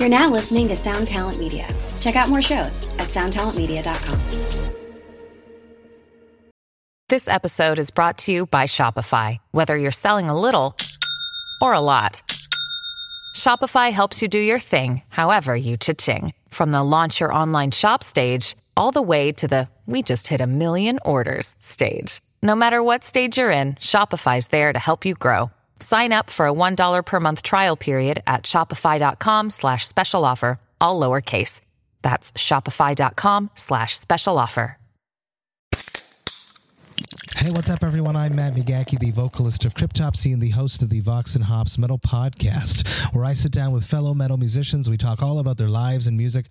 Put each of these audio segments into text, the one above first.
You're now listening to Sound Talent Media. Check out more shows at soundtalentmedia.com. This episode is brought to you by Shopify. Whether you're selling a little or a lot, Shopify helps you do your thing, however you cha-ching. From the launch your online shop stage, all the way to the we just hit a million orders stage. No matter what stage you're in, Shopify's there to help you grow. Sign up for a $1 per month trial period at shopify.com slash special offer, all lowercase. That's shopify.com slash special offer. Hey, what's up, everyone? I'm Matt McGachy, the vocalist of Cryptopsy and the host of the Vox and Hops Metal Podcast, where I sit down with fellow metal musicians. We talk all about their lives and music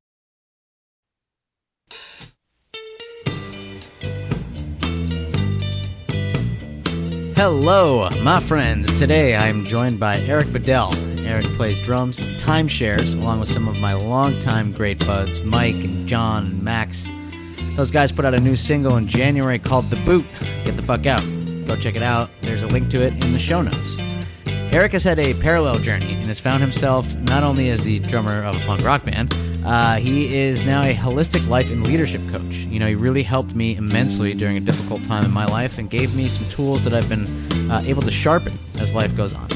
Hello, my friends. Today I'm joined by Eric Bedell. Eric plays drums timeshares, along with some of my longtime great buds, Mike and John and Max. Those guys put out a new single in January called The Boot. Get the fuck out. Go check it out. There's a link to it in the show notes. Eric has had a parallel journey and has found himself not only as the drummer of a punk rock band, uh, he is now a holistic life and leadership coach. You know, he really helped me immensely during a difficult time in my life and gave me some tools that I've been uh, able to sharpen as life goes on.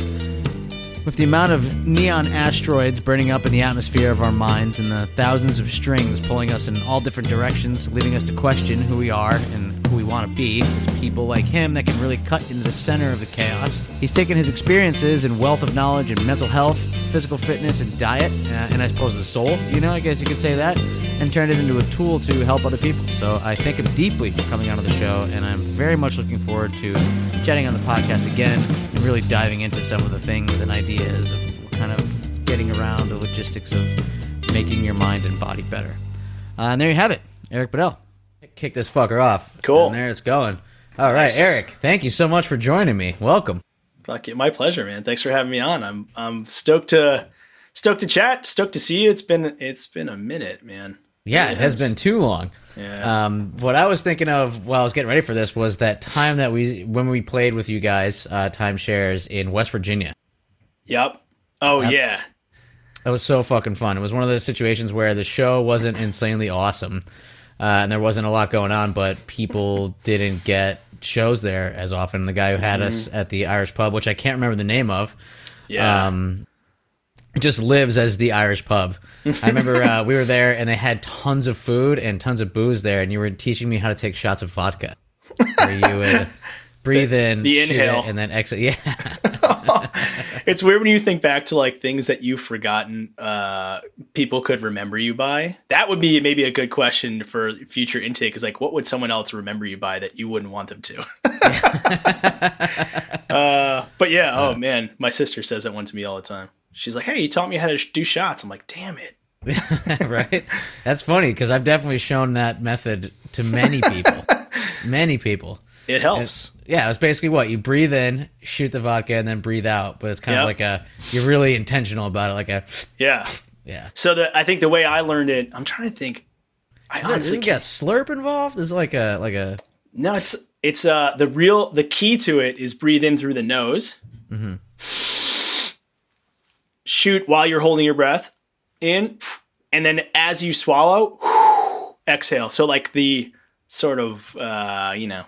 With the amount of neon asteroids burning up in the atmosphere of our minds and the thousands of strings pulling us in all different directions, leading us to question who we are and who we want to be, is people like him that can really cut into the center of the chaos. He's taken his experiences and wealth of knowledge in mental health, physical fitness, and diet, uh, and I suppose the soul, you know, I guess you could say that, and turned it into a tool to help other people. So I thank him deeply for coming onto the show, and I'm very much looking forward to chatting on the podcast again and really diving into some of the things and ideas of kind of getting around the logistics of making your mind and body better. Uh, and there you have it, Eric Bedell. Kick this fucker off. Cool. And there it's going. All right, Nice. Eric. Thank you so much for joining me. Welcome. Fuck it, my pleasure, man. Thanks for having me on. I'm I'm stoked to stoked to chat. Stoked to see you. It's been it's been a minute, man. Yeah, Really it has has. been too long. Yeah. Um, what I was thinking of while I was getting ready for this was that time that we when we played with you guys, uh, timeshares in West Virginia. Yep. Oh yeah. That was so fucking fun. It was one of those situations where the show wasn't insanely awesome, uh, and there wasn't a lot going on, but people didn't get shows there as often. The guy who had us at the Irish pub, which I can't remember the name of, Yeah. um, just lives as the Irish pub. I remember uh, we were there and they had tons of food and tons of booze there, and you were teaching me how to take shots of vodka. Where you would breathe in, the inhale. it, and then exit. Yeah, it's weird when you think back to like things that you've forgotten uh people could remember you by. That would be maybe a good question for future intake is like what would someone else remember you by that you wouldn't want them to? uh but yeah, oh man, my sister says that one to me all the time. She's like, "Hey, you taught me how to do shots." I'm like, "Damn it." right. That's funny because I've definitely shown that method to many people. many people. It helps. Yeah, it's basically what you breathe in, shoot the vodka, and then breathe out. But it's kind of like a you're really intentional about it, like a Yeah. yeah. So the I think the way I learned it, I'm trying to think. I Is honestly is a slurp involved? Is it like a like a No, it's it's uh the real the key to it is breathe in through the nose. Shoot while you're holding your breath in, and then as you swallow, exhale. So like the sort of uh, you know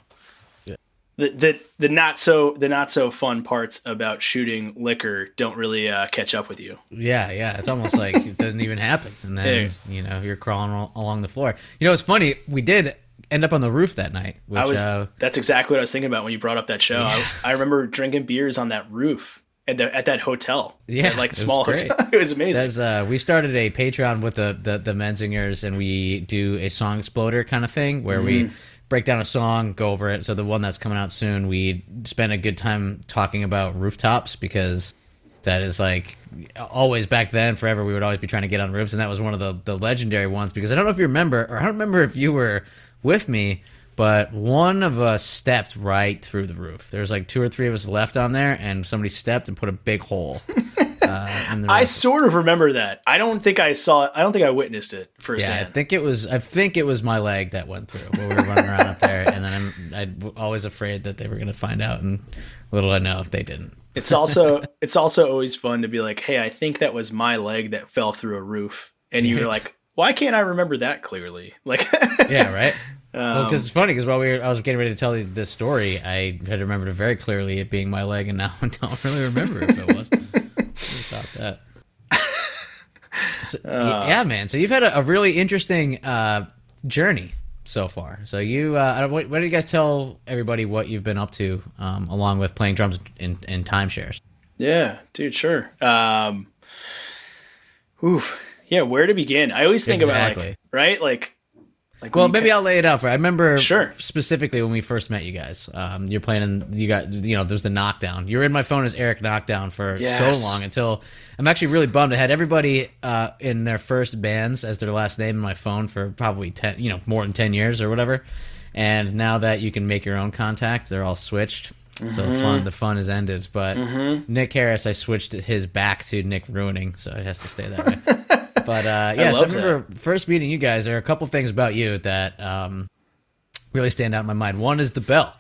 the, the the not so the not so fun parts about shooting liquor don't really uh, catch up with you. yeah yeah? It's almost like it doesn't even happen, and then Yeah. you know you're crawling al- along the floor. You know, it's funny. We did end up on the roof that night, which I was uh, that's exactly what I was thinking about when you brought up that show. I, I remember drinking beers on that roof at the at that hotel. Yeah, At, like small hotel. it was amazing. Uh, we started a Patreon with the the, the Menzingers, and we do a song exploder kind of thing where we break down a song, go over it. So the one that's coming out soon, we spend a good time talking about rooftops because that is like always back then, forever. We would always be trying to get on roofs, and that was one of the the legendary ones because I don't know if you remember, or I don't remember if you were with me. but one of us stepped right through the roof. There's like two or three of us left on there, and somebody stepped and put a big hole. Uh, I sort of remember that. I don't think I saw. it. I don't think I witnessed it yeah, I think it was. I think it was my leg that went through when we were running around up there, and then I'm I'm always afraid that they were going to find out, and little I know if they didn't. It's also it's also always fun to be like, hey, I think that was my leg that fell through a roof, and you were like, why can't I remember that clearly? Like, Yeah, right. Um, well, because it's funny because while we were, I was getting ready to tell you this story, I had remembered it very clearly it being my leg, and now I don't really remember if it was. That. So, y- yeah, man. So you've had a, a really interesting uh, journey so far. So you, uh, what, what did you guys tell everybody what you've been up to, um, along with playing drums in, in timeshares? yeah, dude, sure. Um, oof, yeah. Where to begin? I always think about like, right, like, like Well, maybe ca- I'll lay it out for. you. I remember Sure. specifically when we first met you guys. Um, you're playing, in, you got, you know, there's the knockdown. You're in my phone as Eric Knockdown for Yes. so long until I'm actually really bummed. I had everybody uh, in their first bands as their last name in my phone for probably ten, you know, more than ten years or whatever. And now that you can make your own contact, they're all switched. So Mm-hmm. the fun, the fun is ended. But Nick Harris, I switched his back to Nick Ruining, so it has to stay that way. But uh, yeah, so I remember first meeting you guys. There are a couple things about you that um, really stand out in my mind. One is the bell.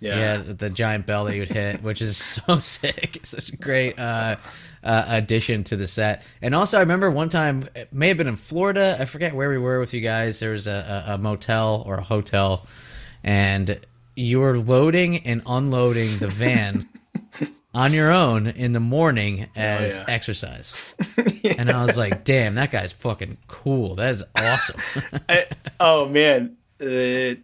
yeah, Yeah, the giant bell that you'd hit, which is so sick. Such a great uh, uh, addition to the set. And also, I remember one time, it may have been in Florida. I forget where we were with you guys. There was a, a, a motel or a hotel, and you were loading and unloading the van on your own in the morning oh, as yeah. exercise. And I was like, damn, that guy's fucking cool. That is awesome. I, oh man, it,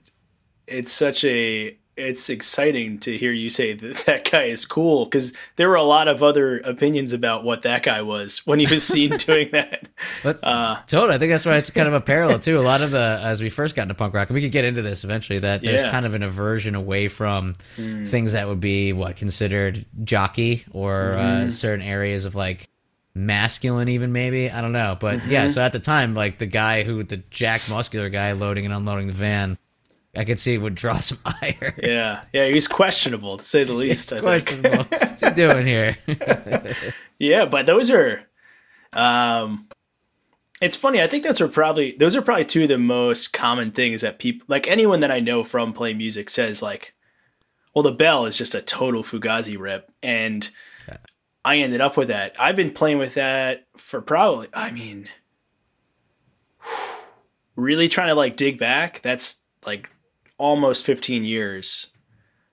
it's such a it's exciting to hear you say that that guy is cool because there were a lot of other opinions about what that guy was when he was seen doing that. But uh, totally, I think that's why it's kind of a parallel too. A lot of the as we first got into punk rock, and we could get into this eventually. That there's Yeah. kind of an aversion away from things that would be what considered jockey or uh, certain areas of like masculine, even maybe I don't know. But yeah, so at the time, like the guy who the jack muscular guy loading and unloading the van, I could see would draw some ire. Yeah, yeah, he's questionable to say the least. I. Questionable. What's he doing here? Yeah, but those are um it's funny. I think those are probably those are probably two of the most common things that people like anyone that I know from playing music says like well the bell is just a total Fugazi rip and I ended up with that. I've been playing with that for probably I mean really trying to like dig back. That's like almost 15 years.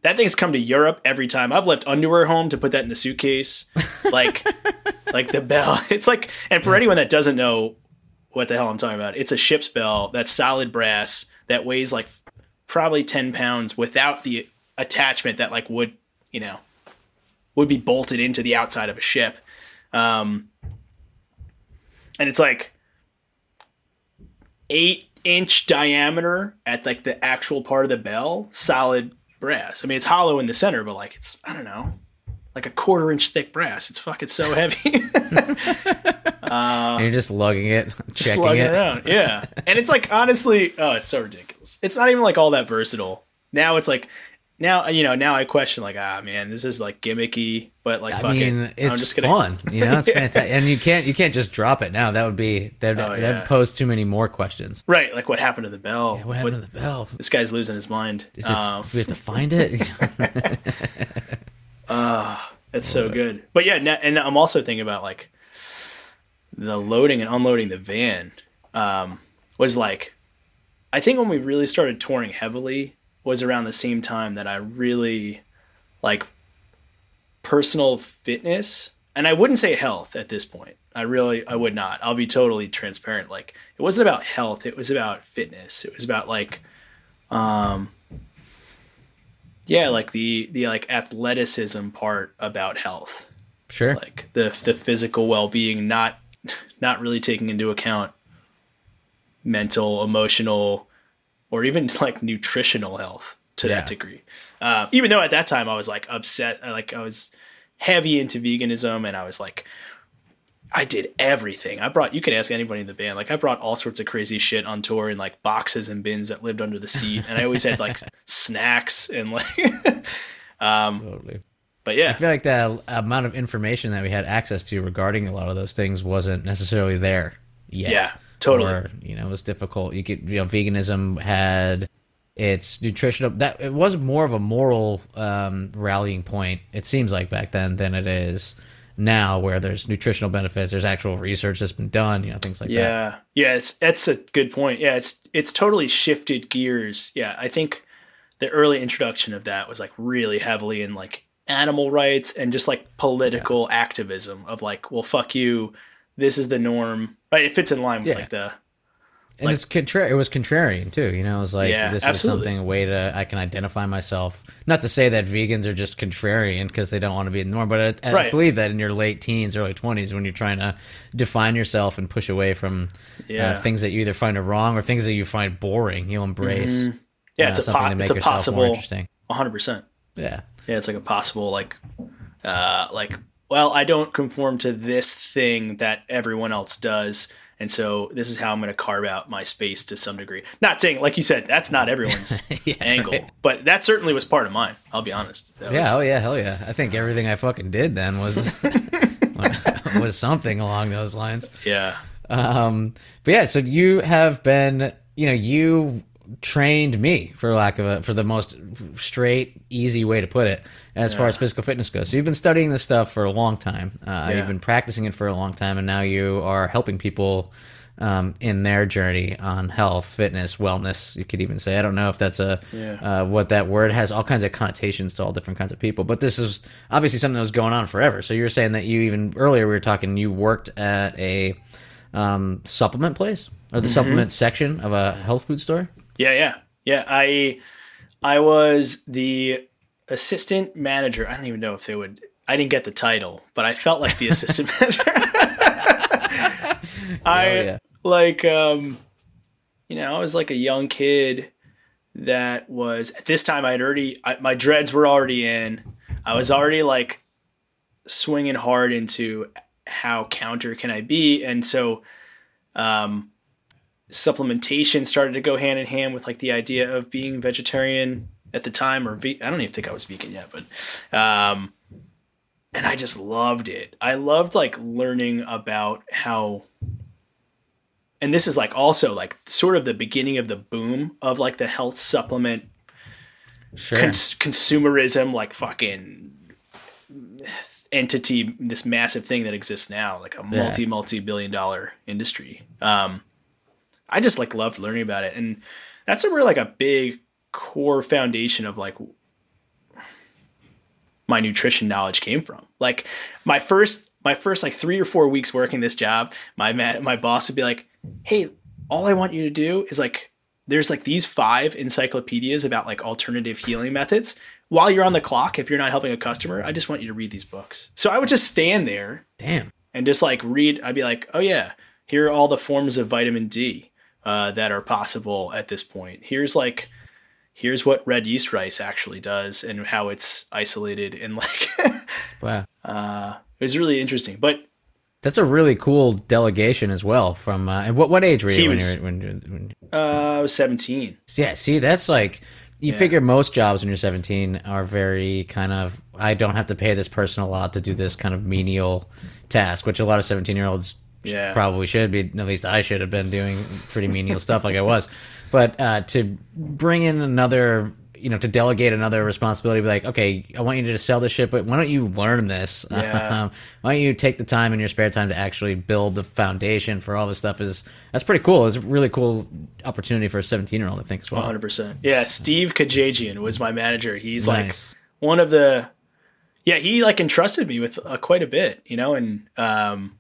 That thing's come to Europe every time. I've left underwear home to put that in a suitcase. Like like the bell. It's like, and for anyone that doesn't know what the hell I'm talking about, it's a ship's bell that's solid brass that weighs like probably 10 pounds without the attachment that like would, you know, would be bolted into the outside of a ship. Um, and it's like eight inch diameter at like the actual part of the bell, solid brass. I mean, it's hollow in the center, but like it's, I don't know, like a quarter inch thick brass. It's fucking so heavy. And you're just lugging it, just checking lugging it. around. Yeah. And it's like honestly, oh, it's so ridiculous. It's not even like all that versatile. Now it's like now you know, now I question like, ah man, this is like gimmicky, but like I mean, it. it's I'm just gonna fun. You know, it's Yeah. fantastic, and you can't you can't just drop it now. That would be that Oh, yeah. would pose too many more questions. Right, like what happened to the bell? What happened to the bell? this guy's losing his mind. Is it, Um, we have to find it? That's so good. But yeah, na- and I'm also thinking about like the loading and unloading the van um, was like, I think when we really started touring heavily was around the same time that I really like personal fitness. And I wouldn't say health at this point. I really, I would not. I'll be totally transparent. Like, it wasn't about health. It was about fitness. It was about like, um, yeah, like the the like athleticism part about health, sure. like the the physical well being, not not really taking into account mental, emotional, or even like nutritional health to Yeah. that degree. Uh, even though at that time I was like upset, like I was heavy into veganism, and I was like I did everything. I brought you could ask anybody in the band. Like I brought all sorts of crazy shit on tour in like boxes and bins that lived under the seat. And I always had like snacks and like um Totally. but yeah. I feel like the amount of information that we had access to regarding a lot of those things wasn't necessarily there yet. Yeah, totally. Or, you know, it was difficult. You could, you know, veganism had its nutritional that it was more of a moral um, rallying point. It seems like back then than it is now, where there's nutritional benefits. There's actual research that's been done. You know, things like that. Yeah. Yeah, it's that's a good point. Yeah, it's it's totally shifted gears. Yeah, I think the early introduction of that was like really heavily in like animal rights and just like political activism of like, well, fuck you. This is the norm. Right? It fits in line with Yeah. like the And Like- it's contra- it was contrarian too, you know. It was like Yeah, this absolutely. is something a way to I can identify myself. Not to say that vegans are just contrarian because they don't want to be the norm, but I, I Right. believe that in your late teens, early twenties, when you're trying to define yourself and push away from Yeah. uh, things that you either find are wrong or things that you find boring, you'll embrace. yeah, uh, it's a po- it's a possible interesting. 100%. Yeah, Yeah, it's like a possible like uh like well, I don't conform to this thing that everyone else does. And so this is how I'm going to carve out my space to some degree. Not saying, like you said, that's not everyone's angle, but that certainly was part of mine. I'll be honest. That yeah, was- oh yeah, hell yeah. I think everything I fucking did then was was something along those lines. yeah. Um, but yeah, so you have been, you know, you trained me for lack of a, for the most straight, easy way to put it, as far as physical fitness goes. So you've been studying this stuff for a long time. Uh, Yeah. You've been practicing it for a long time, and now you are helping people um, in their journey on health, fitness, wellness. You could even say, I don't know if that's a Yeah. uh, what that word has all kinds of connotations to all different kinds of people. But this is obviously something that was going on forever. So you were saying that you even earlier we were talking you worked at a um, supplement place or the supplement section of a health food store. Yeah, yeah, yeah. I I was the assistant manager. I don't even know if they would. I didn't get the title, but I felt like the assistant manager. I yeah. like um, you know, I was like a young kid that was at this time I had already I, my dreads were already in. I was already like swinging hard into how counter can I be, and so um, supplementation started to go hand in hand with like the idea of being vegetarian at the time, or ve- I don't even think I was vegan yet, but um, and I just loved it. I loved like learning about how and this is like also like sort of the beginning of the boom of like the health supplement Sure. cons- consumerism like fucking entity this massive thing that exists now like a multi multi billion dollar industry um i just like loved learning about it and that's a real like a big core foundation of like my nutrition knowledge came from. Like my first my first like three or four weeks working this job my man my boss would be like hey all i want you to do is like there's like these five encyclopedias about like alternative healing methods. While you're on the clock if you're not helping a customer i just want you to read these books. So i would just stand there Damn. and just like read. I'd be like oh yeah here are all the forms of vitamin d uh, that are possible at this point here's like here's what red yeast rice actually does and how it's isolated and like Wow. uh, it was really interesting but That's a really cool delegation as well. From uh, and what what age were you when was- you were when, you- when uh, I was 17 Yeah, see, that's like you Yeah. figure most jobs when you're 17 are very kind of I don't have to pay this person a lot to do this kind of menial task, which a lot of 17 year olds Yeah. probably should be. At least I should have been doing pretty menial stuff like I was. But uh, to bring in another, you know, to delegate another responsibility, be like, okay, I want you to just sell this shit, but why don't you learn this? Yeah. Um, why don't you take the time in your spare time to actually build the foundation for all this stuff? Is that's pretty cool. It's a really cool opportunity for a 17 year old, I think, as well. 100%. Yeah, Steve Kajagian was my manager. He's Nice. like one of the Yeah, he like entrusted me with uh, quite a bit, you know, and um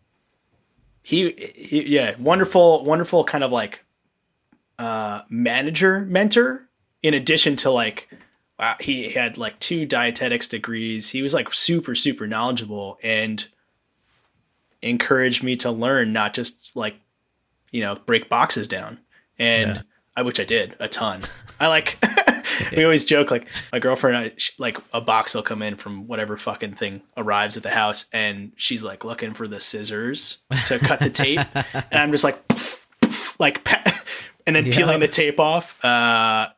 he, he yeah, wonderful wonderful kind of like uh manager mentor in addition to like wow, he had like two dietetics degrees. He was like super super knowledgeable and encouraged me to learn not just like you know break boxes down and Yeah. I which I did a ton. I like we always joke like my girlfriend and I, she, like a box will come in from whatever fucking thing arrives at the house and she's like looking for the scissors to cut the tape. And i'm just like like and then peeling the tape off uh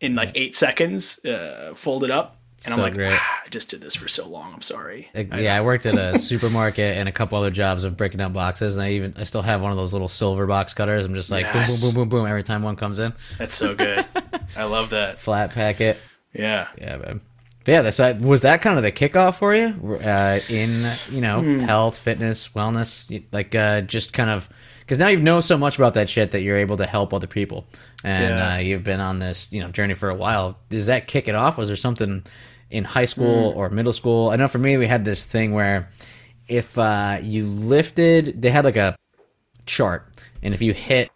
in like eight seconds uh fold it up and I'm So like, great. "Ah, I just did this for so long. I'm sorry. Uh, Yeah, I worked at a supermarket and a couple other jobs of breaking down boxes, and I even I still have one of those little silver box cutters. I'm just like Yes. boom, boom, boom, boom, boom every time one comes in. That's so good. I love that. Flat packet. Yeah. Yeah, man. But yeah, that's. Was that kind of the kickoff for you uh, in you know Hmm. health, fitness, wellness? Like uh, just kind of because now you know so much about that shit that you're able to help other people, and Yeah. uh, you've been on this you know journey for a while. Does that kick it off? Was there something in high school Hmm. or middle school? I know for me, we had this thing where if uh, you lifted, they had like a chart, and if you hit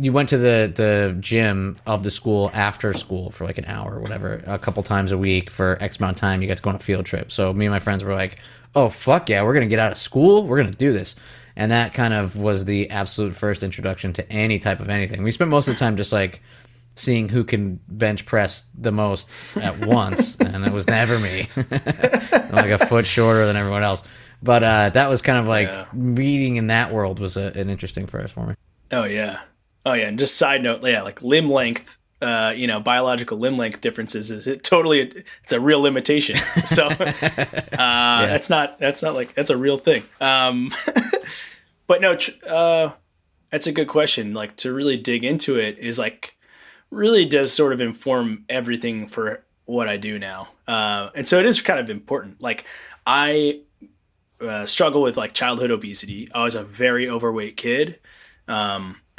you went to the the gym of the school after school for like an hour or whatever a couple times a week for x amount of time you got to go on a field trip so me and my friends were like oh fuck yeah we're gonna get out of school we're gonna do this and that kind of was the absolute first introduction to any type of anything we spent most of the time just like seeing who can bench press the most at once and it was never me I'm like a foot shorter than everyone else but uh, that was kind of like Yeah. reading in that world was a, an interesting first for me Oh yeah. Oh yeah. And just side note, yeah, like limb length. Uh, you know, biological limb length differences is it totally it's a real limitation. So uh, that's not that's not like that's a real thing. Um, but no, tr- uh, that's a good question. Like to really dig into it is like really does sort of inform everything for what I do now. Uh, and so it is kind of important. Like I uh, struggle with like childhood obesity. I was a very overweight kid. Um,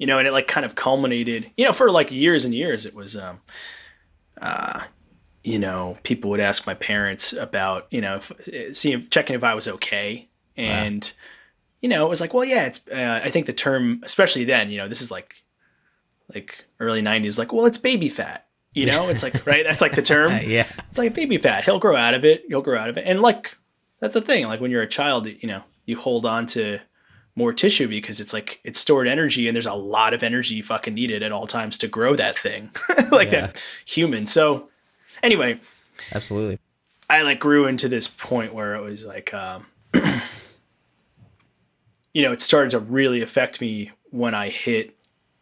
you know, and it like kind of culminated, you know, for like years and years, it was, um, uh, you know, people would ask my parents about, you know, if, seeing, checking if I was okay. And, you know, it was like, well, yeah, it's, uh, I think the term, especially then, you know, this is like, like early nineties, like, well, it's baby fat, you know, it's like, right. That's like the term. yeah It's like baby fat. He'll grow out of it. He'll grow out of it. And like that's the thing. Like when you're a child, you know, you hold on to more tissue because it's like it's stored energy and there's a lot of energy fucking needed at all times to grow that thing. like Yeah. that human. So anyway, absolutely I like grew into this point where it was like um you know, it started to really affect me when I hit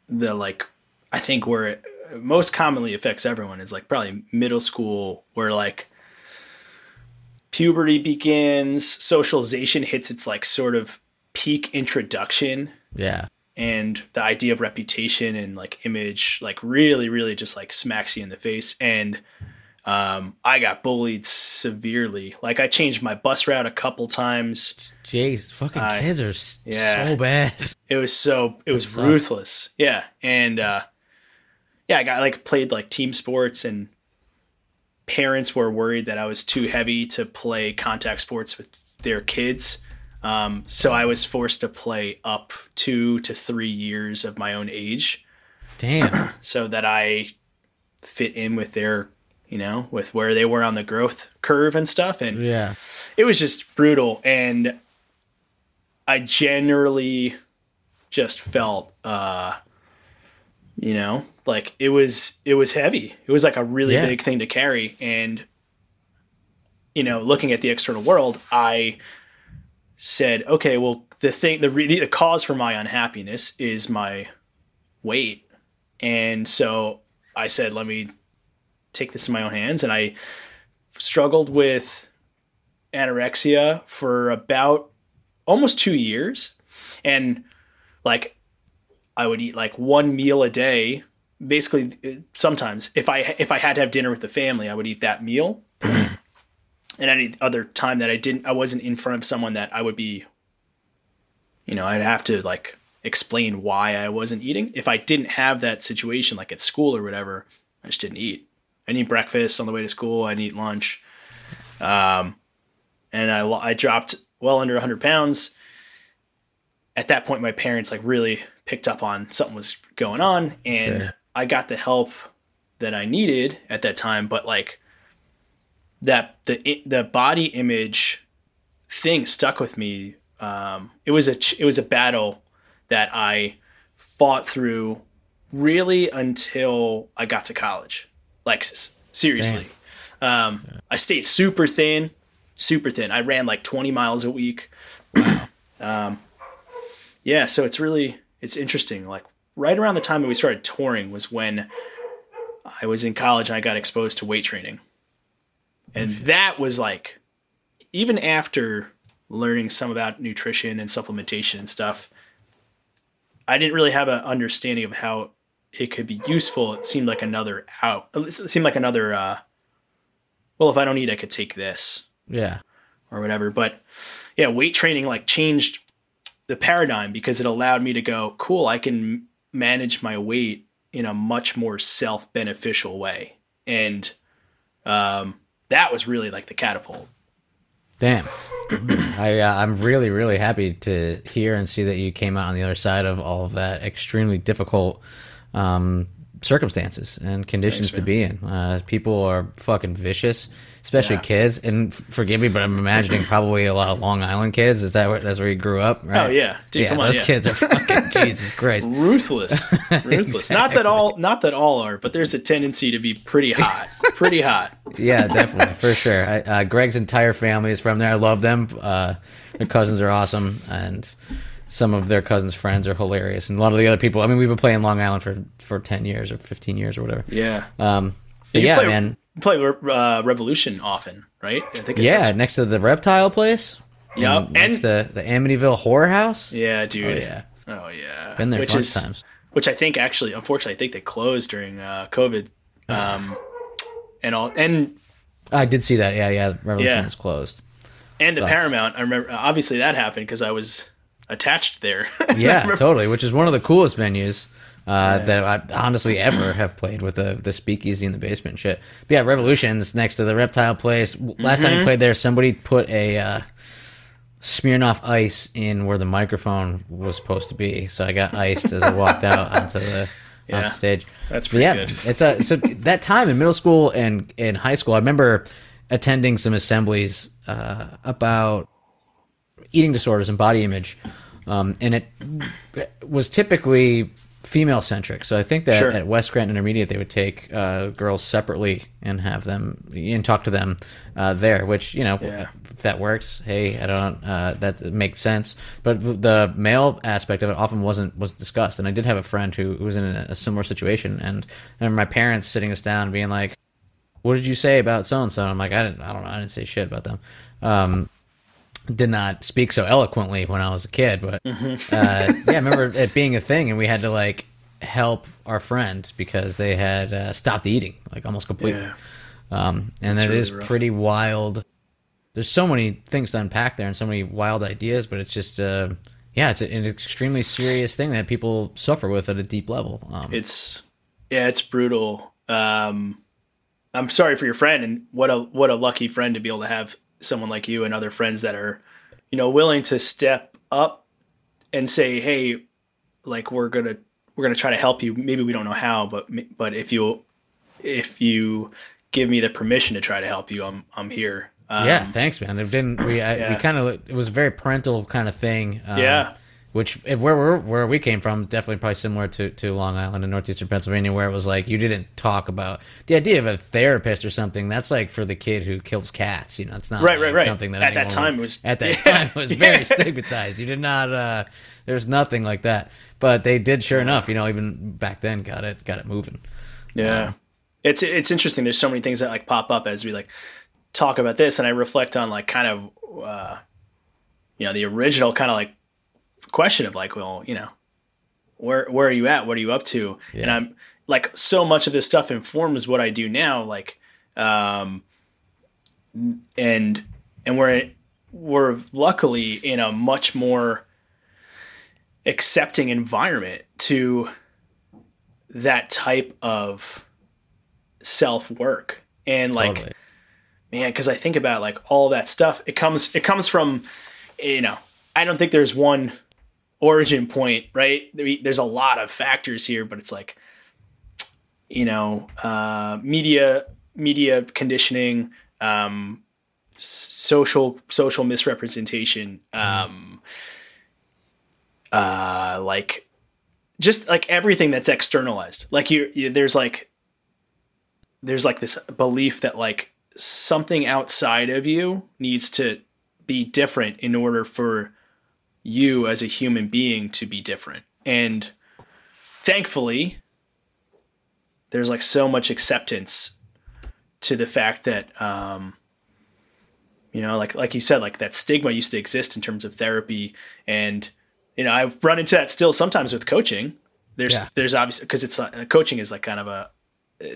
the like I think where it most commonly affects everyone is like probably middle school where like puberty begins, socialization hits its like sort of peak introduction Yeah. and the idea of reputation and like image like really really just like smacks you in the face. And um, i got bullied severely. Like i changed my bus route a couple times. Jeez, fucking I- kids are yeah. so bad. it was so it was ruthless. Yeah. And uh yeah i got like played like team sports and parents were worried that i was too heavy to play contact sports with their kids um, so i was forced to play up two to three years of my own age Damn. so that I fit in with their, you know, with where they were on the growth curve and stuff. And yeah. it was just brutal. And I generally just felt, uh, you know, like it was, it was heavy. It was like a really Yeah. big thing to carry. And, you know, looking at the external world, I said, okay, well, the thing, the, re- the cause for my unhappiness is my weight. And so I said, let me take this in my own hands. And I struggled with anorexia for about almost two years. And like, I would eat like one meal a day. Basically, sometimes if I if I had to have dinner with the family, I would eat that meal. and any other time that I didn't, I wasn't in front of someone that I would be, you know, I'd have to like explain why I wasn't eating. If I didn't have that situation, like at school or whatever, I just didn't eat. I need breakfast on the way to school. I eat lunch. Um, and I, I dropped well under 100 pounds. At that point, my parents like really picked up on something was going on, and Sure. I got the help that I needed at that time. But like that, the the body image thing stuck with me. Um, it was a it was a battle that I fought through really until I got to college. Like seriously, um, I stayed super thin, super thin. I ran like 20 miles a week. um, yeah, so it's really it's interesting. Like right around the time that we started touring was when I was in college and I got exposed to weight training, and that was like even after learning some about nutrition and supplementation and stuff. I didn't really have an understanding of how it could be useful. It seemed like another out. It seemed like another. Uh, well, if I don't eat, I could take this Yeah. or whatever. But yeah, weight training like changed the paradigm because it allowed me to go, cool, I can manage my weight in a much more self beneficial way. And um, that was really like the catapult. Damn. I uh, I'm really really happy to hear and see that you came out on the other side of all of that extremely difficult um, circumstances and conditions to be in. Uh, people are fucking vicious, especially Yeah. kids. And forgive me, but I'm imagining probably a lot of Long Island kids. Is that where that's where you grew up? Right? Oh, yeah. Dude, yeah. on, those yeah. kids are fucking Jesus Christ. Ruthless, ruthless. Not that all, not that all are, but there's a tendency to be pretty hot, pretty hot. Yeah, definitely for sure. I, uh, Greg's entire family is from there. I love them. Uh, their cousins are awesome, and some of their cousins' friends are hilarious. And a lot of the other people. I mean, we've been playing Long Island for for ten years or fifteen years or whatever. Yeah. Um, but yeah, play, man. Play uh, Revolution often, right? I think it's Yeah, just- next to the reptile place. Yup, And next to the Amityville Horror House. yeah, dude. Oh yeah, Oh yeah. been there a which is, times. Which I think actually, unfortunately, I think they closed during uh, COVID. Um, and all and I did see that. Yeah, yeah. Revolution Yeah. is closed. and the Paramount. I remember obviously that happened because I was attached there. Yeah, totally. Which is one of the coolest venues uh, that I honestly ever have played with the the speakeasy in the basement shit. But yeah, Revolutions next to the reptile place. Last time we played there, somebody put a uh, Smirnoff ice in where the microphone was supposed to be, so I got iced as I walked out onto the Yeah. onto stage. That's But pretty yeah, good. it's a so that time in middle school and in high school. I remember attending some assemblies uh, about eating disorders and body image, um, and it was typically female centric. So I think that Sure. at West Grant Intermediate they would take uh, girls separately and have them and talk to them uh, there, which you know Yeah. if that works. Hey, I don't uh, that makes sense. But the male aspect of it often wasn't wasn't discussed. And I did have a friend who, who was in a, a similar situation, and I my parents sitting us down and being like. What did you say about so and so? I'm like, I didn't, I don't know, I didn't say shit about them. Um, did not speak so eloquently when I was a kid, but Mm-hmm. uh, yeah, I remember it being a thing, and we had to like help our friend because they had uh, stopped eating like almost completely. Yeah. Um, and it really is rough. pretty wild. There's so many things to unpack there, and so many wild ideas, but it's just, uh, yeah, it's an extremely serious thing that people suffer with at a deep level. Um, it's yeah, it's brutal. Um, I'm sorry for your friend, and what a what a lucky friend to be able to have someone like you and other friends that are, you know, willing to step up and say, hey, like we're gonna we're gonna try to help you. Maybe we don't know how, but but if you if you give me the permission to try to help you, I'm I'm here. Um, yeah, thanks, man. It didn't. We I, we kind of it was a very parental kind of thing. Um, Yeah. Which if where we're, where we came from, definitely probably similar to, to Long Island and northeastern Pennsylvania, where it was like you didn't talk about the idea of a therapist or something. That's like for the kid who kills cats. You know, it's not Right, like right, right. something that At that time, would- it was- at that yeah. time it was very stigmatized. You did not. uh There's nothing like that, but they did sure enough. You know, even back then, got it got it moving. Yeah. It's it's interesting. There's so many things that like pop up as we like talk about this and I reflect on like kind of uh you know, the original kind of like question of like, well, you know, where where are you at? What are you up to? And I'm like so much of this stuff informs what I do now like um and and we're we're luckily in a much more accepting environment to that type of self work and like Totally. man because i think about like all that stuff it comes it comes from you know i don't think there's one origin point right there's a lot of factors here but it's like you know uh media media conditioning um social social misrepresentation um uh like just like everything that's externalized. Like you, you there's like there's like this belief that like something outside of you needs to be different in order for you as a human being to be different. And thankfully, there's like so much acceptance to the fact that um, you know, like like you said, like that stigma used to exist in terms of therapy, and you know, I've run into that still sometimes with coaching. There's Yeah. there's obviously because it's like, coaching is like kind of a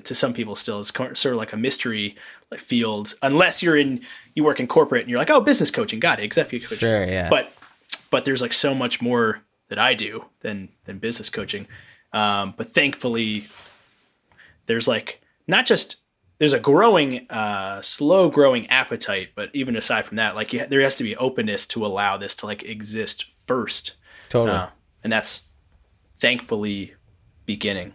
to some people still is sort of like a mystery like field unless you're in you work in corporate and you're like oh business coaching got it executive coaching Sure, yeah. but but there's like so much more that I do than than business coaching um, but thankfully there's like not just there's a growing uh, slow growing appetite but even aside from that like you, there has to be openness to allow this to like exist first Totally. uh, and that's thankfully beginning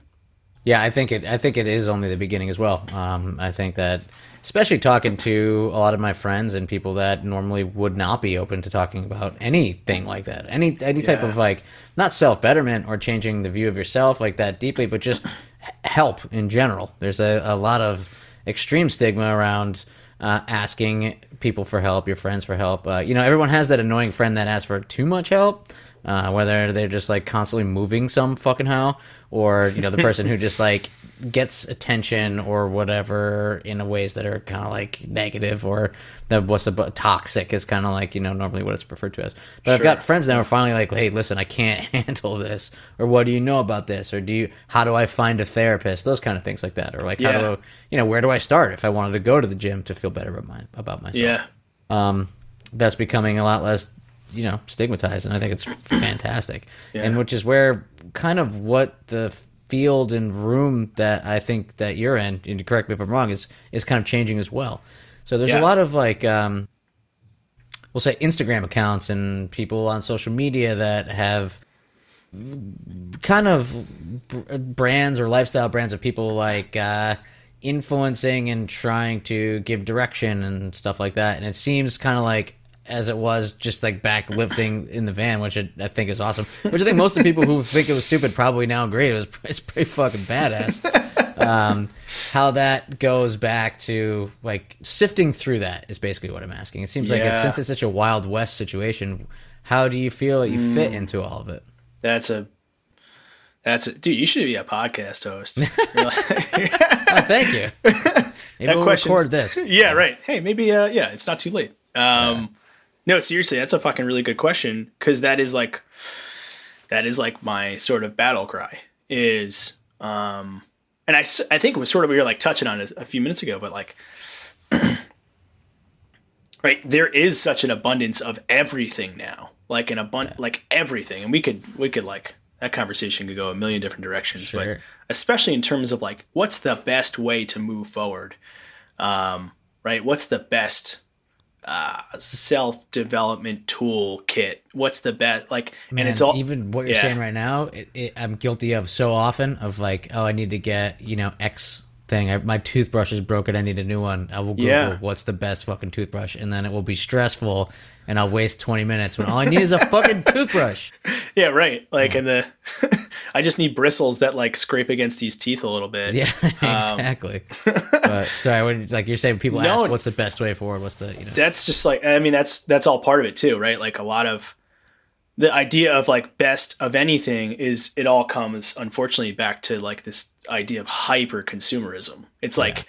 Yeah, I think it. I think it is only the beginning as well. Um, I think that, especially talking to a lot of my friends and people that normally would not be open to talking about anything like that, any any type Yeah. of like not self betterment or changing the view of yourself like that deeply, but just help in general. There's a, a lot of extreme stigma around uh, asking people for help, your friends for help. Uh, you know, everyone has that annoying friend that asks for too much help. Uh, whether they're just like constantly moving some fucking how, or you know the person who just like gets attention or whatever in ways that are kind of like negative or that what's bu- toxic is kind of like you know normally what it's referred to as. But I've got friends now who are finally like, hey, listen, I can't handle this, or what do you know about this, or do you how do I find a therapist, those kind of things like that, or like how Yeah. do you know where do I start if I wanted to go to the gym to feel better about my about myself yeah um, that's becoming a lot less, you know, stigmatized, and I think it's fantastic. Yeah. And which is where kind of what the field and room that I think that you're in, and correct me if I'm wrong, is is kind of changing as well. So there's Yeah. a lot of like, um, we'll say Instagram accounts and people on social media that have kind of brands or lifestyle brands of people like uh, influencing and trying to give direction and stuff like that. And it seems kind of like as it was just like back lifting in the van, which I, I think is awesome. Which I think most of the people who think it was stupid probably now agree it was it's pretty fucking badass. um, how that goes back to like sifting through that is basically what I'm asking. It seems like it's, since it's such a wild west situation, how do you feel that you fit into all of it? That's a that's a dude. You should be a podcast host. Oh, thank you. Maybe we'll record this. yeah, right. Hey, maybe uh, yeah, it's not too late. Um, no, seriously, that's a fucking really good question because that is like that is like my sort of battle cry is um, and I, I think it was sort of we were like touching on it a few minutes ago, but like. right there is such an abundance of everything now like an abundant like everything and we could we could like that conversation could go a million different directions Sure. but especially in terms of like what's the best way to move forward um right what's the best uh self development tool kit what's the best like and Man, it's all even what you're yeah. saying right now. It, it, I'm guilty of so often of like, oh, I need to get you know X thing. I, my toothbrush is broken. I need a new one. I will Google Yeah. what's the best fucking toothbrush, and then it will be stressful, and I'll waste 20 minutes when all I need is a fucking toothbrush. yeah right like and the i just need bristles that like scrape against these teeth a little bit Yeah, exactly. but sorry, when, like you're saying, people Um, No. ask, what's the best way forward? What's the you know? that's just like i mean that's that's all part of it too right like a lot of the idea of like best of anything is it all comes unfortunately back to like this idea of hyper consumerism it's like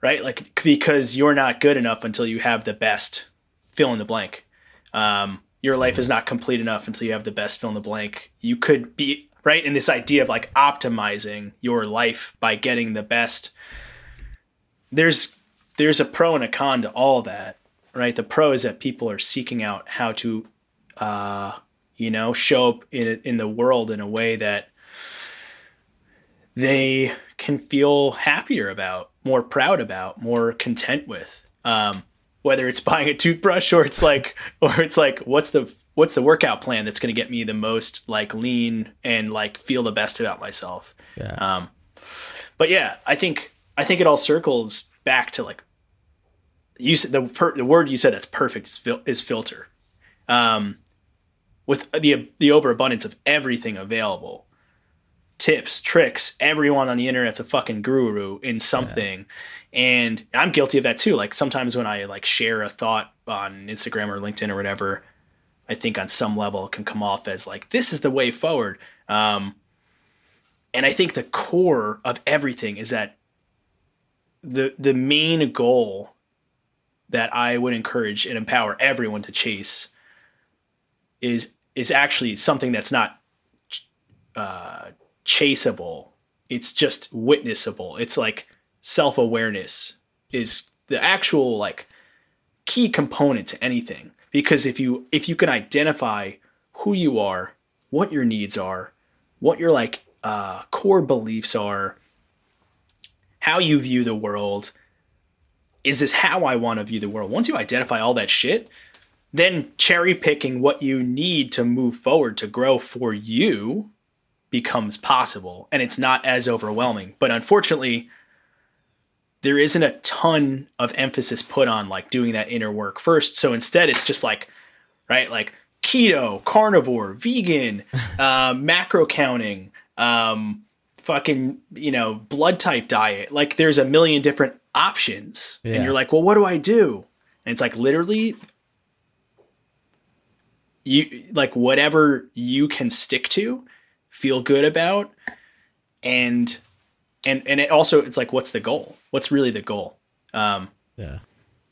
right? Like because you're not good enough until you have the best fill in the blank. Um, your life is not complete enough until you have the best fill in the blank. You could be right? In this idea of like optimizing your life by getting the best. There's there's a pro and a con to all that right? The pro is that people are seeking out how to uh you know show up in in the world in a way that they can feel happier about more proud about more content with. Um whether it's buying a toothbrush or it's like or it's like what's the what's the workout plan that's going to get me the most like lean and like feel the best about myself? Yeah. um but yeah i think i think it all circles back to like you said the per, the word you said that's perfect is, fil- is filter. Um with the the overabundance of everything available tips, tricks. Everyone on the internet's a fucking guru in something. Yeah. And I'm guilty of that too. Like sometimes when I like share a thought on Instagram or LinkedIn or whatever, I think on some level it can come off as like this is the way forward. Um, and I think the core of everything is that the the main goal that I would encourage and empower everyone to chase is is actually something that's not uh, chaseable. It's just witnessable. It's like self awareness is the actual like key component to anything because if you if you can identify who you are, what your needs are, what your like uh, core beliefs are, how you view the world, is this how I want to view the world? Once you identify all that shit, then cherry picking what you need to move forward to grow for you becomes possible and it's not as overwhelming. But unfortunately, there isn't a ton of emphasis put on like doing that inner work first. So instead, it's just like, right, like keto, carnivore, vegan, uh, macro counting, um, fucking, you know, blood type diet. Like there's a million different options. Yeah. And you're like, well, what do I do? And it's like literally you like whatever you can stick to, feel good about, and and and it also it's like what's the goal? What's really the goal? Um, yeah,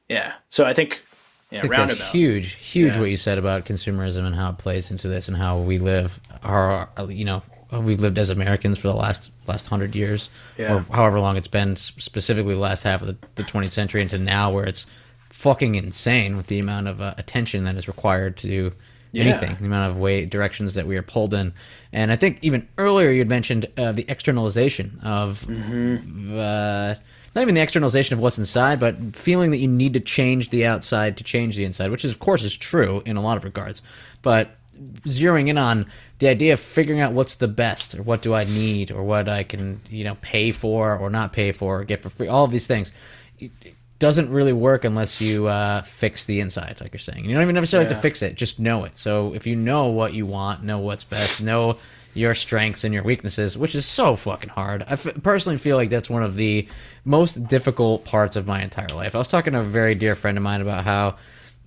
yeah. So I think yeah, I think roundabout. That's huge, huge. Yeah. What you said about consumerism and how it plays into this and how we live our you know we've lived as Americans for the last last hundred years yeah. or however long it's been, specifically the last half of the, the 20th century into now, where it's fucking insane with the amount of uh, attention that is required to yeah. anything, the amount of way directions that we are pulled in. And I think even earlier you had mentioned uh, the externalization of mm-hmm. uh, not even the externalization of what's inside, but feeling that you need to change the outside to change the inside, which is of course is true in a lot of regards. But zeroing in on the idea of figuring out what's the best or what do I need or what I can, you know, pay for or not pay for or get for free, all of these things doesn't really work unless you uh, fix the inside, like you're saying. You don't even necessarily yeah. have to fix it; just know it. So if you know what you want, know what's best, know your strengths and your weaknesses, which is so fucking hard. I f- personally feel like that's one of the most difficult parts of my entire life. I was talking to a very dear friend of mine about how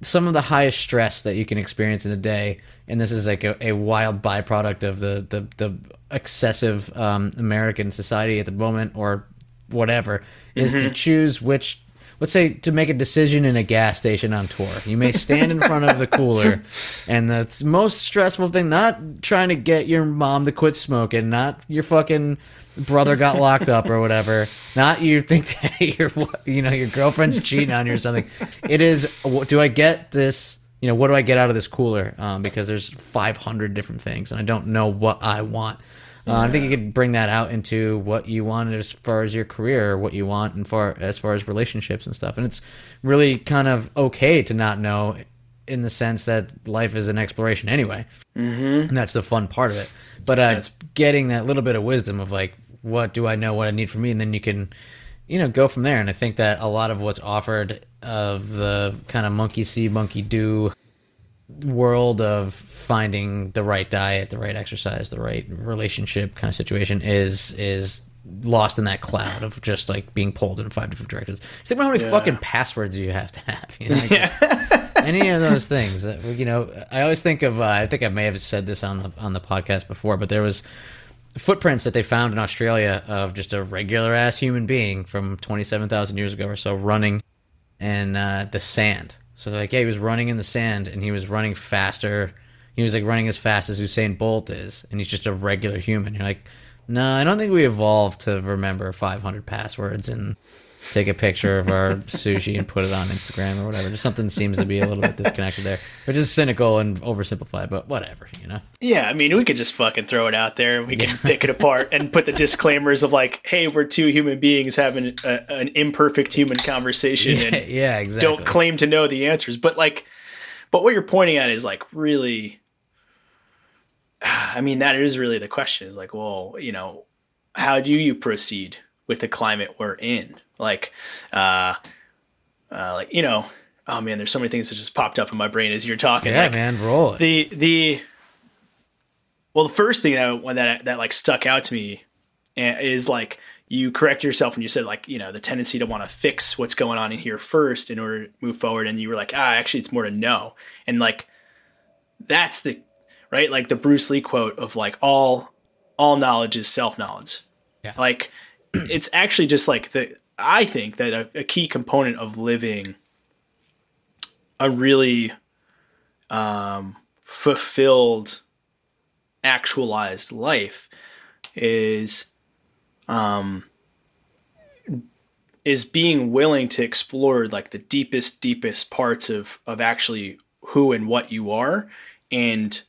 some of the highest stress that you can experience in a day, and this is like a, a wild byproduct of the the, the excessive um, American society at the moment, or whatever, is mm-hmm. to choose which let's say to make a decision in a gas station on tour. You may stand in front of the cooler, and the most stressful thing, not trying to get your mom to quit smoking, not your fucking brother got locked up or whatever, not you think that your you know your girlfriend's cheating on you or something. It is, do I get this? You know, what do I get out of this cooler? Um, because there's 500 different things, and I don't know what I want. Uh, I think you could bring that out into what you want as far as your career, what you want, and far as far as relationships and stuff. And it's really kind of okay to not know, in the sense that life is an exploration anyway, mm-hmm. and that's the fun part of it. But uh, it's getting that little bit of wisdom of like, what do I know, what I need for me, and then you can, you know, go from there. And I think that a lot of what's offered of the kind of monkey see, monkey do world of finding the right diet, the right exercise, the right relationship kind of situation is is lost in that cloud of just like being pulled in five different directions. Think about how many yeah. fucking passwords you have to have. You know, just, any of those things. That, you know, I always think of. Uh, I think I may have said this on the on the podcast before, but there was footprints that they found in Australia of just a regular ass human being from twenty seven thousand years ago or so running in uh, the sand so they're like, yeah, he was running in the sand and he was running faster. He was like running as fast as Usain Bolt is, and he's just a regular human. You're like, no, I don't think we evolved to remember 500 passwords and take a picture of our sushi and put it on Instagram or whatever. Just something seems to be a little bit disconnected there, which is cynical and oversimplified, but whatever, you know? Yeah, I mean, we could just fucking throw it out there. and We can yeah. pick it apart and put the disclaimers of like, hey, we're two human beings having a, an imperfect human conversation yeah, and yeah, exactly. don't claim to know the answers. But like, but what you're pointing at is like really, I mean, that is really the question is like, well, you know, how do you proceed with the climate we're in? Like, uh, uh, like you know, oh man, there's so many things that just popped up in my brain as you're talking. Yeah, like, man, roll it. The the well, the first thing that that that like stuck out to me is like you correct yourself and you said like you know the tendency to want to fix what's going on in here first in order to move forward and you were like ah actually it's more to know and like that's the right like the bruce lee quote of like all all knowledge is self-knowledge Yeah. like it's actually just like the i think that a, a key component of living a really um fulfilled actualized life is um is being willing to explore like the deepest deepest parts of of actually who and what you are and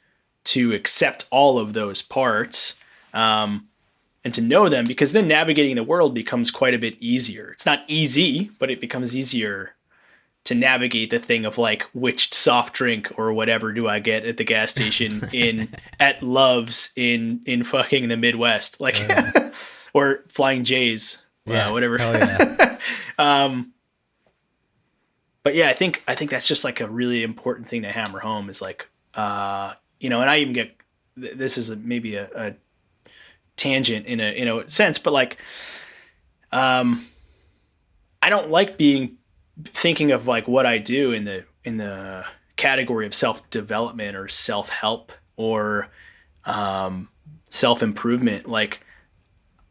to accept all of those parts um and to know them because then navigating the world becomes quite a bit easier. It's not easy but it becomes easier to navigate the thing of like which soft drink or whatever do I get at the gas station in at Love's in in fucking the Midwest, like or Flying J's, yeah, whatever. Hell yeah. But yeah, I think I think that's just like a really important thing to hammer home is like, uh, you know, and I even get this is a, maybe a, a tangent in a in a sense, but like, um, I don't like being thinking of like what I do in the in the category of self development or self help or um, self improvement. Like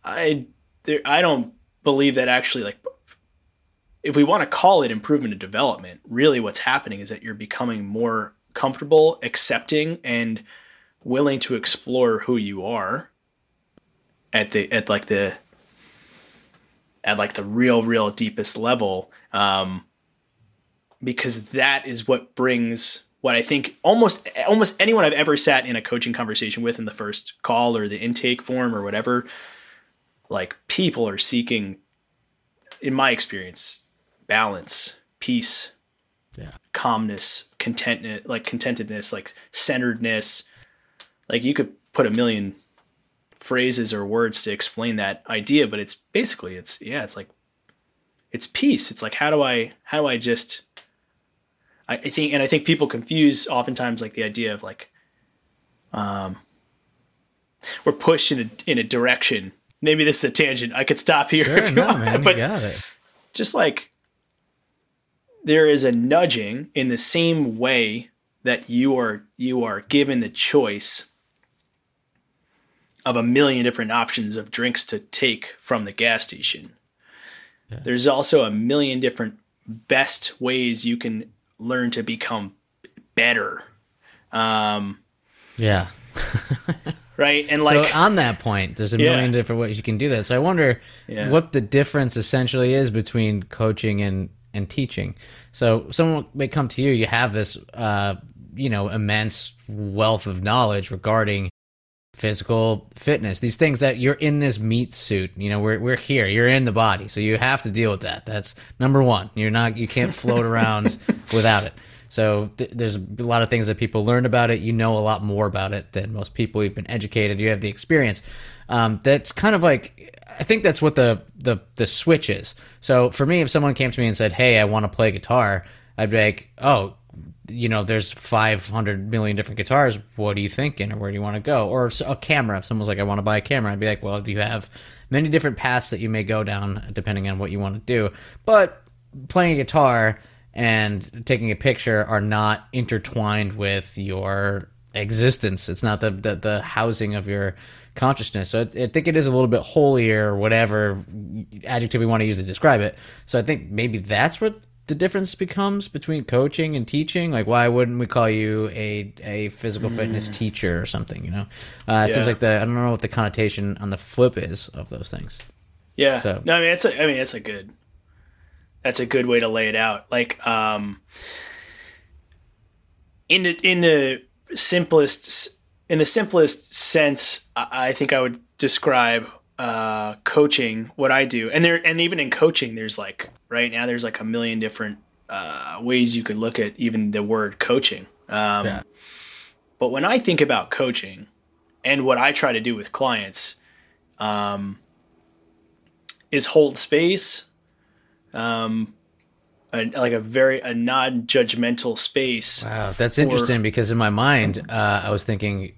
I there, I don't believe that actually like if we want to call it improvement and development, really what's happening is that you're becoming more comfortable, accepting, and willing to explore who you are at the at like the at like the real real deepest level um because that is what brings what I think almost almost anyone I've ever sat in a coaching conversation with in the first call or the intake form or whatever like people are seeking in my experience balance peace Yeah. calmness contentment like contentedness like centeredness like you could put a million phrases or words to explain that idea but it's basically it's yeah it's like it's peace. It's like how do i how do i just I, I think and i think people confuse oftentimes like the idea of like um we're pushed in a in a direction. Maybe this is a tangent. I could stop here Sure, if you no, want, man, but got it. just like there is a nudging in the same way that you are you are given the choice of a million different options of drinks to take from the gas station. There's also a million different best ways you can learn to become better. Um, Yeah. right? And like so on that point, there's a Yeah. million different ways you can do that. So I wonder Yeah. what the difference essentially is between coaching and and teaching. So someone may come to you, you have this uh, you know, immense wealth of knowledge regarding physical fitness, these things that you're in this meat suit. You know, we're we're here. You're in the body, so you have to deal with that. That's number one. You're not. You can't float around without it. So th- there's a lot of things that people learn about it. You know a lot more about it than most people. You've been educated. You have the experience. Um, that's kind of like. I think that's what the, the the switch is. So for me, if someone came to me and said, "Hey, I want to play guitar," I'd be like, "Oh, you know, there's 500 million different guitars. What are you thinking, or where do you want to go? Or a camera. If someone's like, I want to buy a camera, I'd be like, well, do you have many different paths that you may go down depending on what you want to do? But playing a guitar and taking a picture are not intertwined with your existence. It's not the the, the housing of your consciousness. So I, I think it is a little bit holier, whatever adjective we want to use to describe it. So I think maybe that's what the difference becomes between coaching and teaching. Like, why wouldn't we call you a a physical fitness teacher or something? You know, uh, it Yeah. seems like the I don't know what the connotation on the flip is of those things. Yeah. So- No, I mean it's a, I mean it's a good that's a good way to lay it out. Like um in the in the simplest in the simplest sense, I, I think I would describe uh coaching what I do. And there and even in coaching there's like right now there's like a million different uh ways you could look at even the word coaching. Um Yeah. but when I think about coaching and what I try to do with clients, um, is hold space, um, a, like a very a non-judgmental space. Wow, that's interesting because in my mind, uh, I was thinking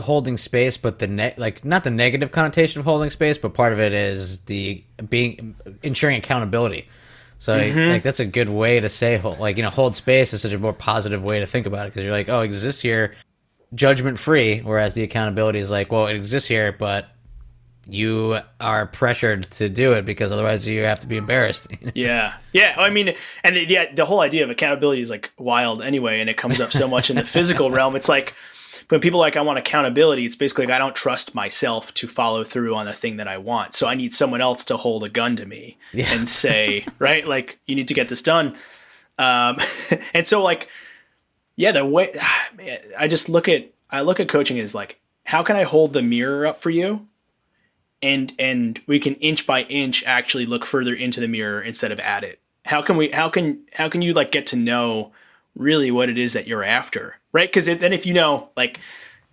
holding space, but the ne- like not the negative connotation of holding space, but part of it is the being ensuring accountability. So Mm-hmm. like that's a good way to say hold, like you know hold space is such a more positive way to think about it because you're like oh it exists here, judgment free, whereas the accountability is like well it exists here, but you are pressured to do it because otherwise you have to be embarrassed. Yeah, yeah. I mean, and yeah, the whole idea of accountability is like wild anyway, and it comes up so much in the physical realm. It's like when people are like I want accountability. It's basically like I don't trust myself to follow through on a thing that I want, so I need someone else to hold a gun to me and say, right, like you need to get this done. Um, and so like, yeah, the way I just look at I look at coaching as like, how can I hold the mirror up for you? and and we can inch by inch actually look further into the mirror instead of at it how can we how can how can you like get to know really what it is that you're after right because then if you know like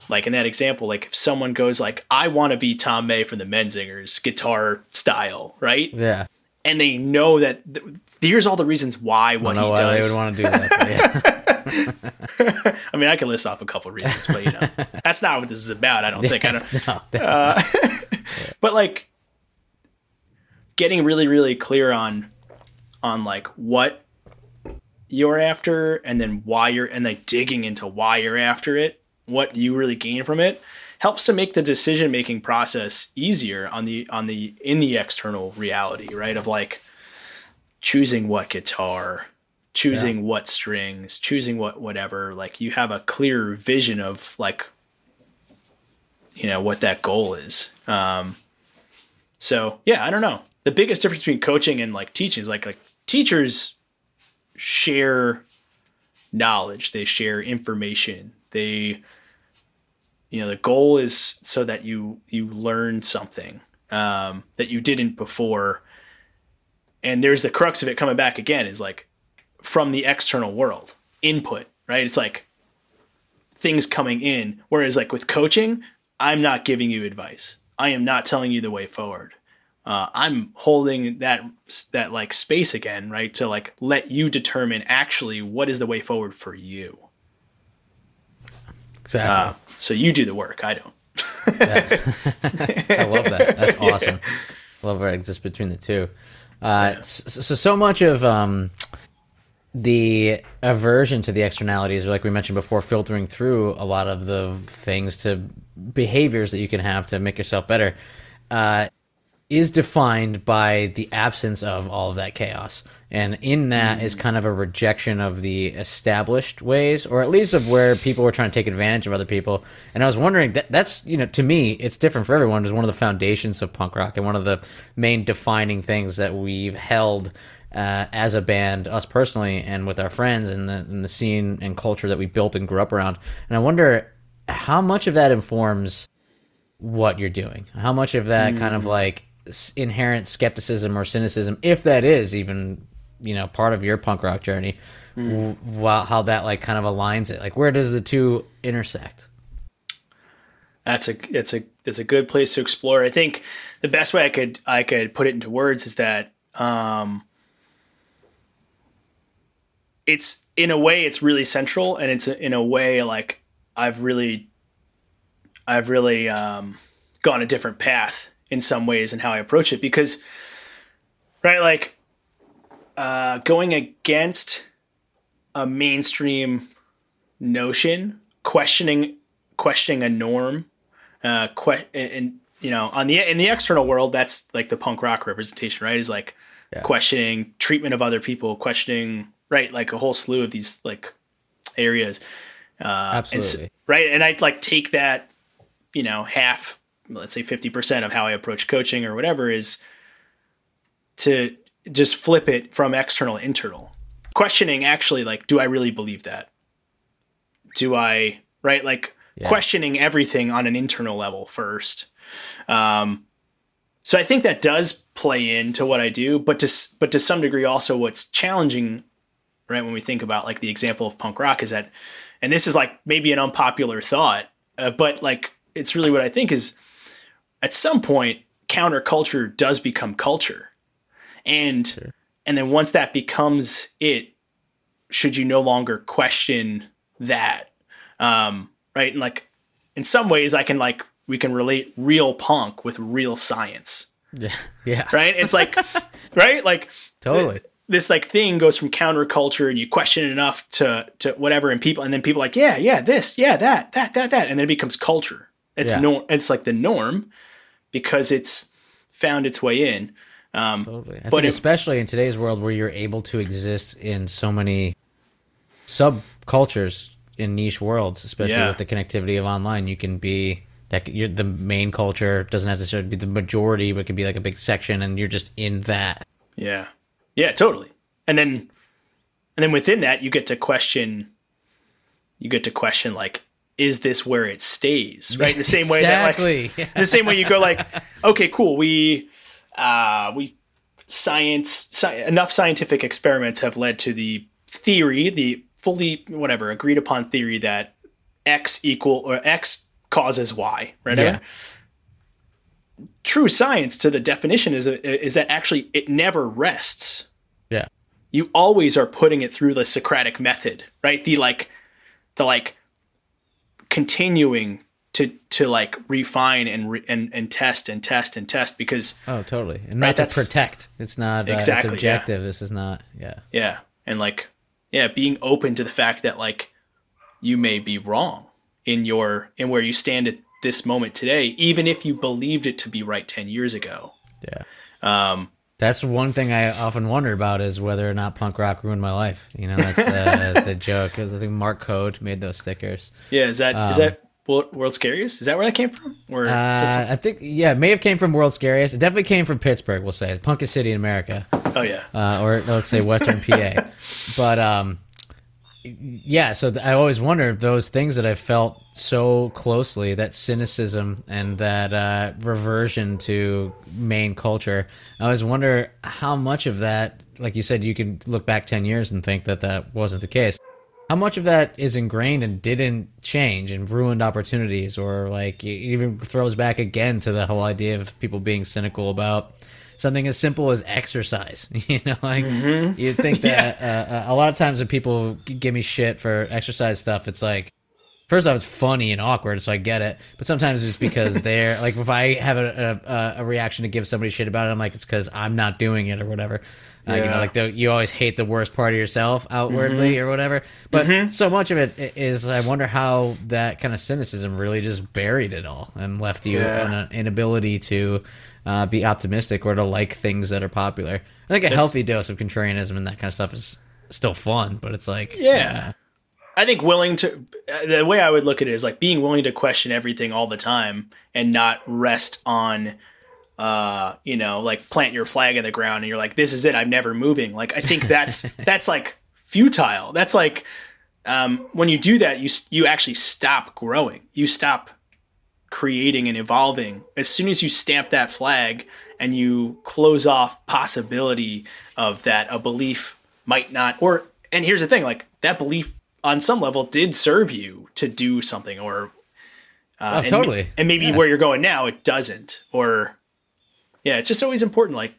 like in that example like if someone goes like i want to be tom may from the menzingers guitar style right yeah, and they know that th- here's all the reasons why I what he why they would want to do that. yeah. i mean i can list off a couple reasons but you know that's not what this is about i don't think i don't no, uh, definitely. but like getting really really clear on on like what you're after and then why you're and like digging into why you're after it what you really gain from it helps to make the decision making process easier on the on the in the external reality right? Of like choosing what guitar choosing what strings choosing what whatever. Like you have a clear vision of like you know what that goal is. Um so yeah i don't know. The biggest difference between coaching and like teaching is like like teachers share knowledge they share information they you know the goal is so that you you learn something um, that you didn't before. And there's the crux of it coming back again is like from the external world input right? It's like things coming in. Whereas like with coaching i'm not giving you advice. I am not telling you the way forward uh, i'm holding that that like space again right to like let you determine actually what is the way forward for you exactly. uh, so you do the work i don't I love that. That's awesome. I love where it exists between the two. Uh, so, so so much of um, the aversion to the externalities, or like we mentioned before, filtering through a lot of the things to behaviors that you can have to make yourself better, uh, is defined by the absence of all of that chaos. And in that is kind of a rejection of the established ways, or at least of where people were trying to take advantage of other people. And I was wondering that that's you know to me it's different for everyone. It's one of the foundations of punk rock and one of the main defining things that we've held uh, as a band, us personally, and with our friends and the and the scene and culture that we built and grew up around. And I wonder how much of that informs what you're doing. How much of that kind of like s- inherent skepticism or cynicism, if that is even you know part of your punk rock journey, w- while how that like kind of aligns it. Like where does the two intersect? that's a it's a it's a good place to explore. I think the best way I could I could put it into words is that um, it's in a way it's really central, and it's in a way like I've really I've really um, gone a different path in some ways and how I approach it because right like uh, going against a mainstream notion, questioning questioning a norm, uh, que- and, and you know, on the in the external world, that's like the punk rock representation, right? Is like questioning treatment of other people, questioning right, like a whole slew of these like areas. Uh, and Absolutely. right, and I'd like take that, you know, half, let's say fifty percent of how I approach coaching or whatever is to just flip it from external to internal. Questioning actually like do i really believe that? Do i right? Like questioning everything on an internal level first. Um so i think that does play into what i do but to but to some degree also what's challenging right when we think about like the example of punk rock is that and this is like maybe an unpopular thought uh, but like it's really what i think is at some point counterculture does become culture and and then once that becomes it should you no longer question that um right and like in some ways I can like we can relate real punk with real science. Yeah. Yeah. Right? It's like right? Like Totally. this like thing goes from counterculture and you question it enough to to whatever and people and then people like yeah yeah this yeah that that that that and then it becomes culture it's Yeah. norm it's like the norm because it's found its way in um Totally. I But it- especially in today's world where you're able to exist in so many subcultures in niche worlds, especially Yeah. with the connectivity of online, you can be that you're the main culture doesn't have to necessarily be the majority, but it can be like a big section, and you're just in that. yeah yeah totally and then and then within that you get to question you get to question like is this where it stays right the same way that like the same way you go like okay cool we uh we science sci- enough scientific experiments have led to the theory the fully whatever agreed upon theory that x equal or x causes y right Yeah. true science to the definition is is that actually it never rests yeah. you always are putting it through the Socratic method, right? The like, the like, continuing to to like refine and re, and and test and test and test because Oh, totally. And Right, not to that's- protect. It's not uh, Exactly, yeah. It's objective. This is not. Yeah. yeah, and like yeah, being open to the fact that like you may be wrong in your in where you stand at this moment today, even if you believed it to be right ten years ago. Yeah. Um, That's one thing I often wonder about is whether or not punk rock ruined my life. You know, that's uh, the joke. Because I think Mark Code made those stickers. yeah, is that is that Wo- World Scariest? Is that where that came from? Or Uh, I think, yeah, it may have came from World's Scariest. It definitely came from Pittsburgh, we'll say. Punkest city in America. oh yeah, Uh, or let's say Western PA. But, um, yeah, so th- I always wonder if those things that I felt so closely, that cynicism and that uh, reversion to main culture, I always wonder how much of that, like you said, you can look back 10 years and think that that wasn't the case. How much of that is ingrained and didn't change and ruined opportunities, or like it even throws back again to the whole idea of people being cynical about something as simple as exercise. You know, like you think that uh, a lot of times when people give me shit for exercise stuff, it's like first off, it's funny and awkward, so I get it. But sometimes it's because they're like, if I have a, a, a reaction to give somebody shit about it, I'm like, it's because I'm not doing it or whatever. Uh, you know, like the, you always hate the worst part of yourself outwardly or whatever. But so much of it is, I wonder how that kind of cynicism really just buried it all and left you Yeah. an inability to uh, be optimistic or to like things that are popular. I think a healthy dose of contrarianism and that kind of stuff is still fun, but it's like, Yeah. I think willing to uh, the way I would look at it is like being willing to question everything all the time and not rest on uh you know like plant your flag in the ground and you're like this is it I'm never moving. Like I think that's that's like futile. That's like um when you do that you you actually stop growing. You stop creating and evolving. As soon as you stamp that flag and you close off possibility of that a belief might not or and here's the thing like that belief on some level did serve you to do something or uh, Oh, and, totally. and maybe where you're going now it doesn't or yeah it's just always important like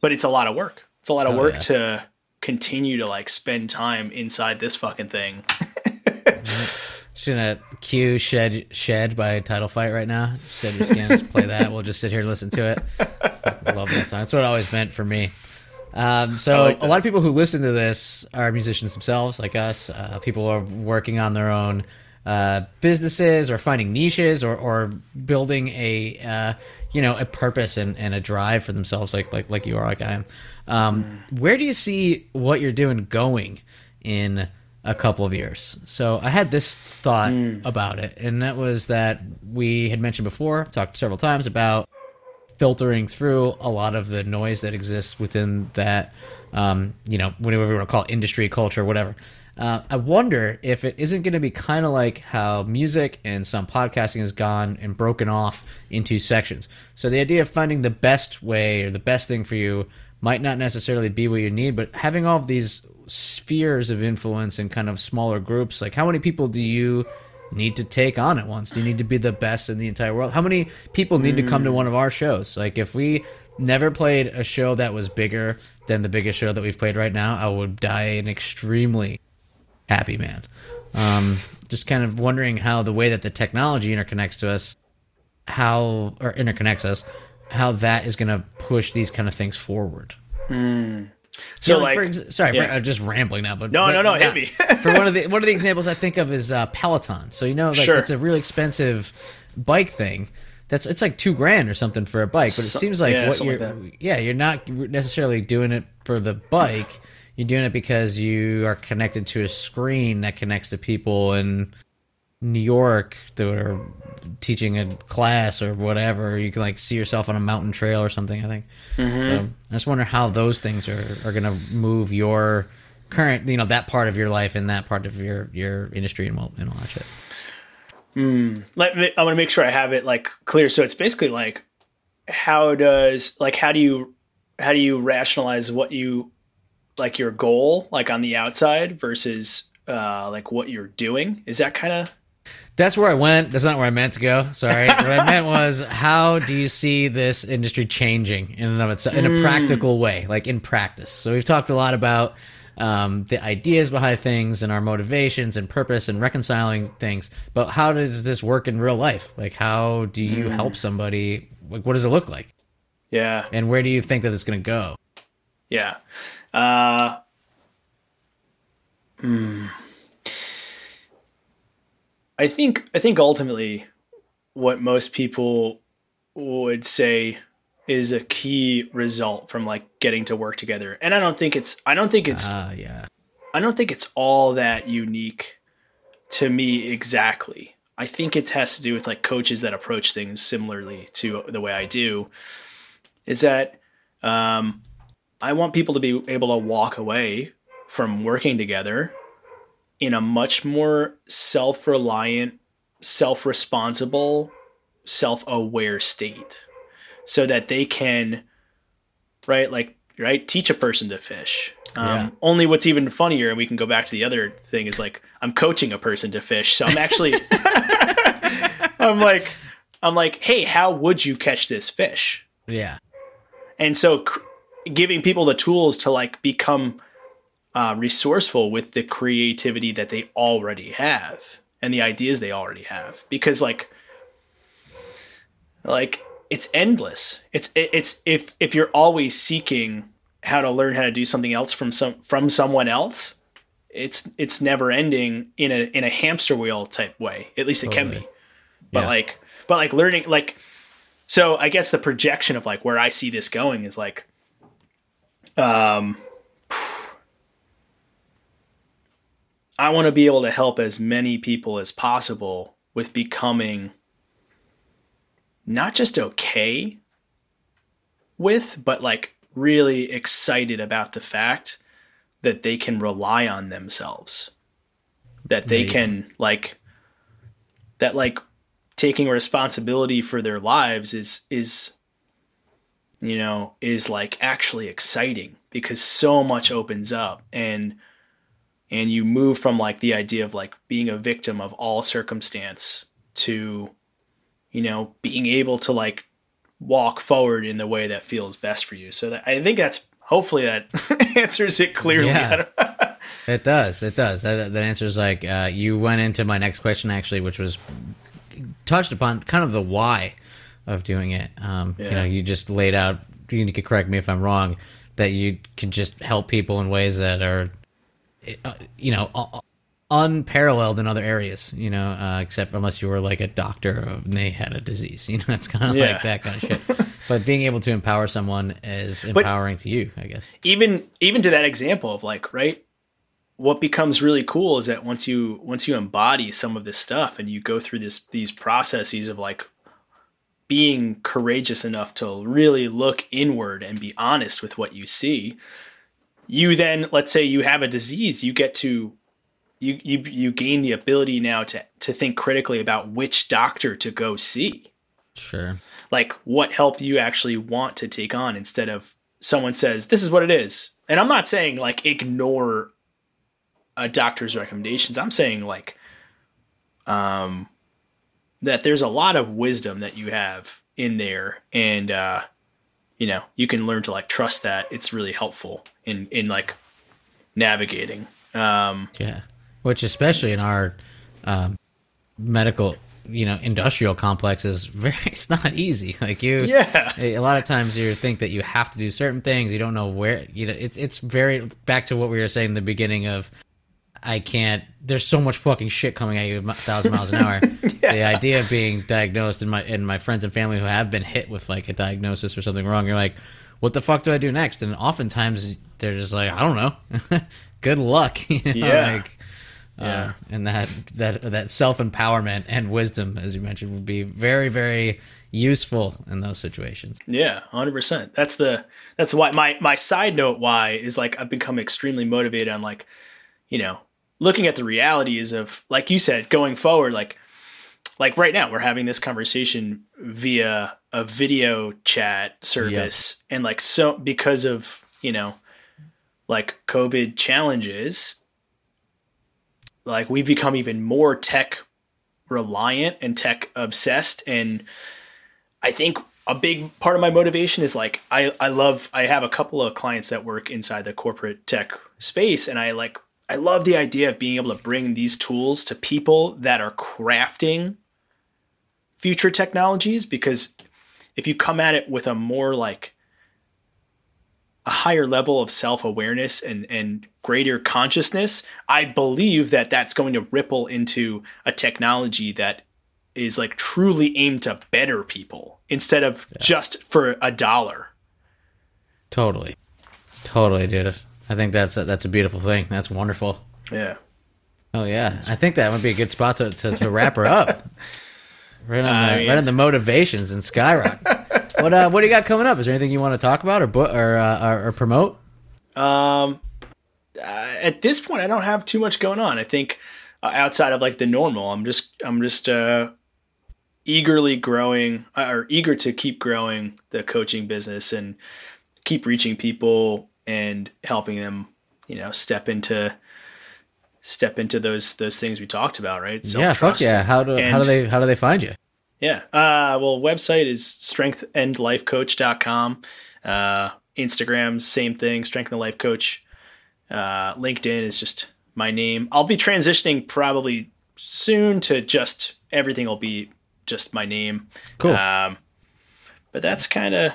but it's a lot of work it's a lot of Oh, work yeah. to continue to like spend time inside this fucking thing Just gonna cue shed shed by title fight right now. Shed your skin. Just play that. We'll just sit here and listen to it. I love that song. That's what it always meant for me. Um, so like a lot of people who listen to this are musicians themselves, like us. Uh, people are working on their own uh, businesses or finding niches or, or building a uh, you know a purpose and, and a drive for themselves, like like like you are, like I am. Um, Where do you see what you're doing going in a couple of years? So I had this thought about it, and that was that we had mentioned before, talked several times about filtering through a lot of the noise that exists within that, um, you know, whatever we want to call it, industry, culture, whatever. Uh, I wonder if it isn't going to be kind of like how music and some podcasting has gone and broken off into sections. So the idea of finding the best way or the best thing for you might not necessarily be what you need, but having all of these spheres of influence in kind of smaller groups, like how many people do you need to take on at once? Do you need to be the best in the entire world? How many people need to come to one of our shows? Like if we never played a show that was bigger than the biggest show that we've played right now, I would die an extremely happy man. Um, just kind of wondering how the way that the technology interconnects to us, how or interconnects us, how that is going to push these kind of things forward. So You know, like, for ex- sorry, yeah. for, I'm just rambling now, but No, but- no, no, hit me. for one of the one of the examples I think of is uh, Peloton. So you know, like Sure. it's a really expensive bike thing. That's it's like two grand or something for a bike, but it seems like yeah, what you're like yeah you're not necessarily doing it for the bike. You're doing it because you are connected to a screen that connects to people in New York that are teaching a class or whatever. You can like see yourself on a mountain trail or something. I think. Mm-hmm. So I just wonder how those things are are going to move your current, you know, that part of your life and that part of your your industry and all and all that shit. let me, I want to make sure I have it like clear. So it's basically like, how does like how do you how do you rationalize what you like your goal like on the outside versus uh like what you're doing? Is that kind of That's where I went. That's not where I meant to go. Sorry. what I meant was, how do you see this industry changing in and of itself in a practical way, like in practice? So we've talked a lot about um, the ideas behind things and our motivations and purpose and reconciling things. But how does this work in real life? Like, how do you help somebody? Like, what does it look like? yeah And where do you think that it's going to go? yeah uh I think I think ultimately what most people would say is a key result from like getting to work together. And I don't think it's I don't think it's Ah, yeah. I don't think it's all that unique to me exactly. I think it has to do with like coaches that approach things similarly to the way I do. Is that um, I want people to be able to walk away from working together in a much more self reliant, self responsible, self aware state so that they can, right, like, right, teach a person to fish. Um, Yeah. Only what's even funnier, and we can go back to the other thing, is like I'm coaching a person to fish. So I'm actually, I'm like, I'm like, hey, how would you catch this fish? Yeah. and so giving people the tools to like become uh, resourceful with the creativity that they already have and the ideas they already have. Because like like it's endless. It's it's if if you're always seeking how to learn how to do something else from some from someone else it's it's never ending in a in a hamster wheel type way. At least it can be. But Yeah. like but like learning like so I guess the projection of like where I see this going is like, um, I want to be able to help as many people as possible with becoming not just okay with, but like really excited about the fact that they can rely on themselves, that they can like, that like taking responsibility for their lives is is you know is like actually exciting because so much opens up and and you move from like the idea of like being a victim of all circumstance to you know being able to like walk forward in the way that feels best for you so that i think that's hopefully that answers it clearly Yeah. It does. It does. That, that answers like uh, you went into my next question actually, which was touched upon kind of the why of doing it. Um, You know, you just laid out. You could correct me if I'm wrong. That you can just help people in ways that are, uh, you know, unparalleled in other areas. You know, uh, except unless you were like a doctor and they had a disease. You know, it's kind of Yeah. like that kind of shit. but being able to empower someone is empowering to you, I guess. even even to that example of like right what becomes really cool is that once you once you embody some of this stuff and you go through this these processes of like being courageous enough to really look inward and be honest with what you see you then let's say you have a disease you get to you you you gain the ability now to to think critically about which doctor to go see. Sure. like what help you actually want to take on instead of someone says this is what it is. And i'm not saying like ignore a doctor's recommendations. I'm saying like um that there's a lot of wisdom that you have in there and uh you know you can learn to like trust that it's really helpful in in like navigating um Yeah. which especially in our um, medical you know industrial complex is very it's not easy like you Yeah. a lot of times you think that you have to do certain things you don't know where you know it's it's very back to what we were saying in the beginning of i can't there's so much fucking shit coming at you a thousand miles an hour the idea of being diagnosed and my and my friends and family who have been hit with like a diagnosis or something wrong you're like what the fuck do i do next and oftentimes they're just like i don't know good luck you know Yeah. like Yeah. uh, and that that that self empowerment and wisdom, as you mentioned, would be very very useful in those situations. Yeah, hundred percent. That's the that's why my my side note why is like I've become extremely motivated on like, you know, looking at the realities of like you said going forward like like right now we're having this conversation via a video chat service and like so because of you know like covid challenges like we've become even more tech reliant and tech obsessed. And I think a big part of my motivation is like I I love I have a couple of clients that work inside the corporate tech space and I like I love the idea of being able to bring these tools to people that are crafting future technologies because if you come at it with a more like a higher level of self-awareness and and greater consciousness i believe that that's going to ripple into a technology that is like truly aimed to better people instead of just for a dollar. Totally, totally, dude. I think that's a, that's a beautiful thing. That's wonderful. yeah Oh yeah, I think that would be a good spot to, to, to wrap her up. Right on, the, I mean- right on the motivations and skyrocket. what uh, what do you got coming up? Is there anything you want to talk about or or, uh, or or promote? um uh, at this point i don't have too much going on i think uh, outside of like the normal i'm just i'm just uh eagerly growing uh, or eager to keep growing the coaching business and keep reaching people and helping them you know step into step into those those things we talked about right yeah, fuck yeah. How do how do they how do they find you? Yeah. Uh, well, website is strengthandlifecoach.com. Uh, Instagram, same thing, strength and life coach. Uh, LinkedIn is just my name. I'll be transitioning probably soon to just everything will be just my name. Cool. Um, but that's kind of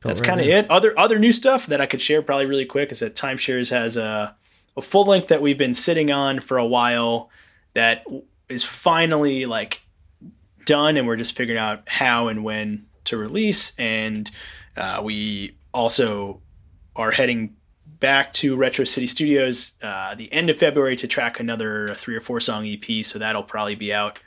that's kind of it. Other other new stuff that I could share probably really quick is that Timeshares has a a full length that we've been sitting on for a while that is finally like done and we're just figuring out how and when to release. And uh, we also are heading back to retro city studios uh, the end of february to track another three or four song ep so that'll probably be out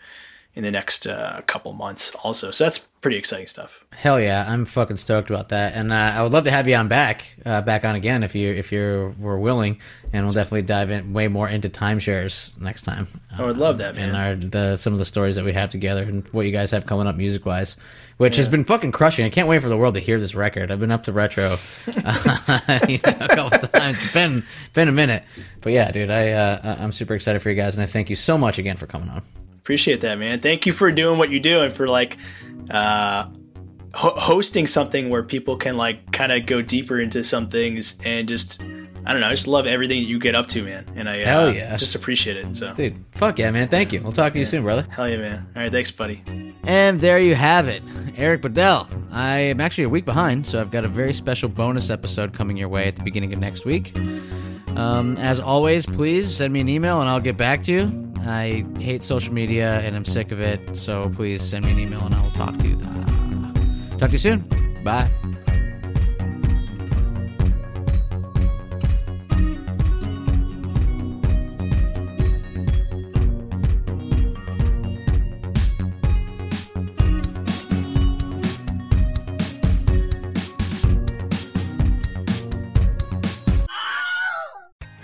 in the next uh, couple months also so that's pretty exciting stuff Hell yeah, I'm fucking stoked about that, and uh, I would love to have you on back, uh, back on again if you if you were willing, and we'll definitely dive in way more into timeshares next time. i would love that and man our the some of the stories that we have together and what you guys have coming up music wise, which has been fucking crushing. I can't wait for the world to hear this record. I've been up to retro uh, you know, a couple times. It's been been a minute, but yeah, dude, I uh, I'm super excited for you guys, and I thank you so much again for coming on. Appreciate that man. Thank you for doing what you do and for like uh ho- hosting something where people can like kind of go deeper into some things and just i don't know i just love everything that you get up to man and i uh, Hell yeah. just appreciate it so Dude, fuck yeah, man. Thank you. We'll talk to you soon, brother. hell yeah man all right thanks buddy And there you have it, Eric Bedell. I am actually a week behind, so I've got a very special bonus episode coming your way at the beginning of next week. Um, as always, please send me an email and I'll get back to you. I hate social media and I'm sick of it, so please send me an email and I will talk to you. Uh, talk to you soon. Bye.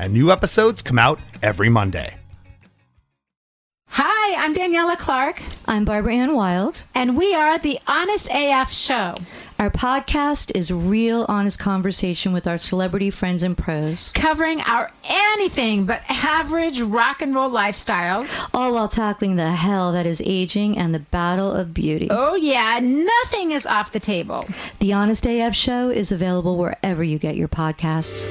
and new episodes come out every Monday. Hi, I'm Daniela Clark, I'm Barbara Ann Wild. and we are the Honest AF Show, Our podcast is real, honest conversation with our celebrity friends and pros, covering our anything but average rock and roll lifestyles. all while tackling the hell that is aging and the battle of beauty. Oh, yeah, nothing is off the table. The Honest AF Show is available wherever you get your podcasts.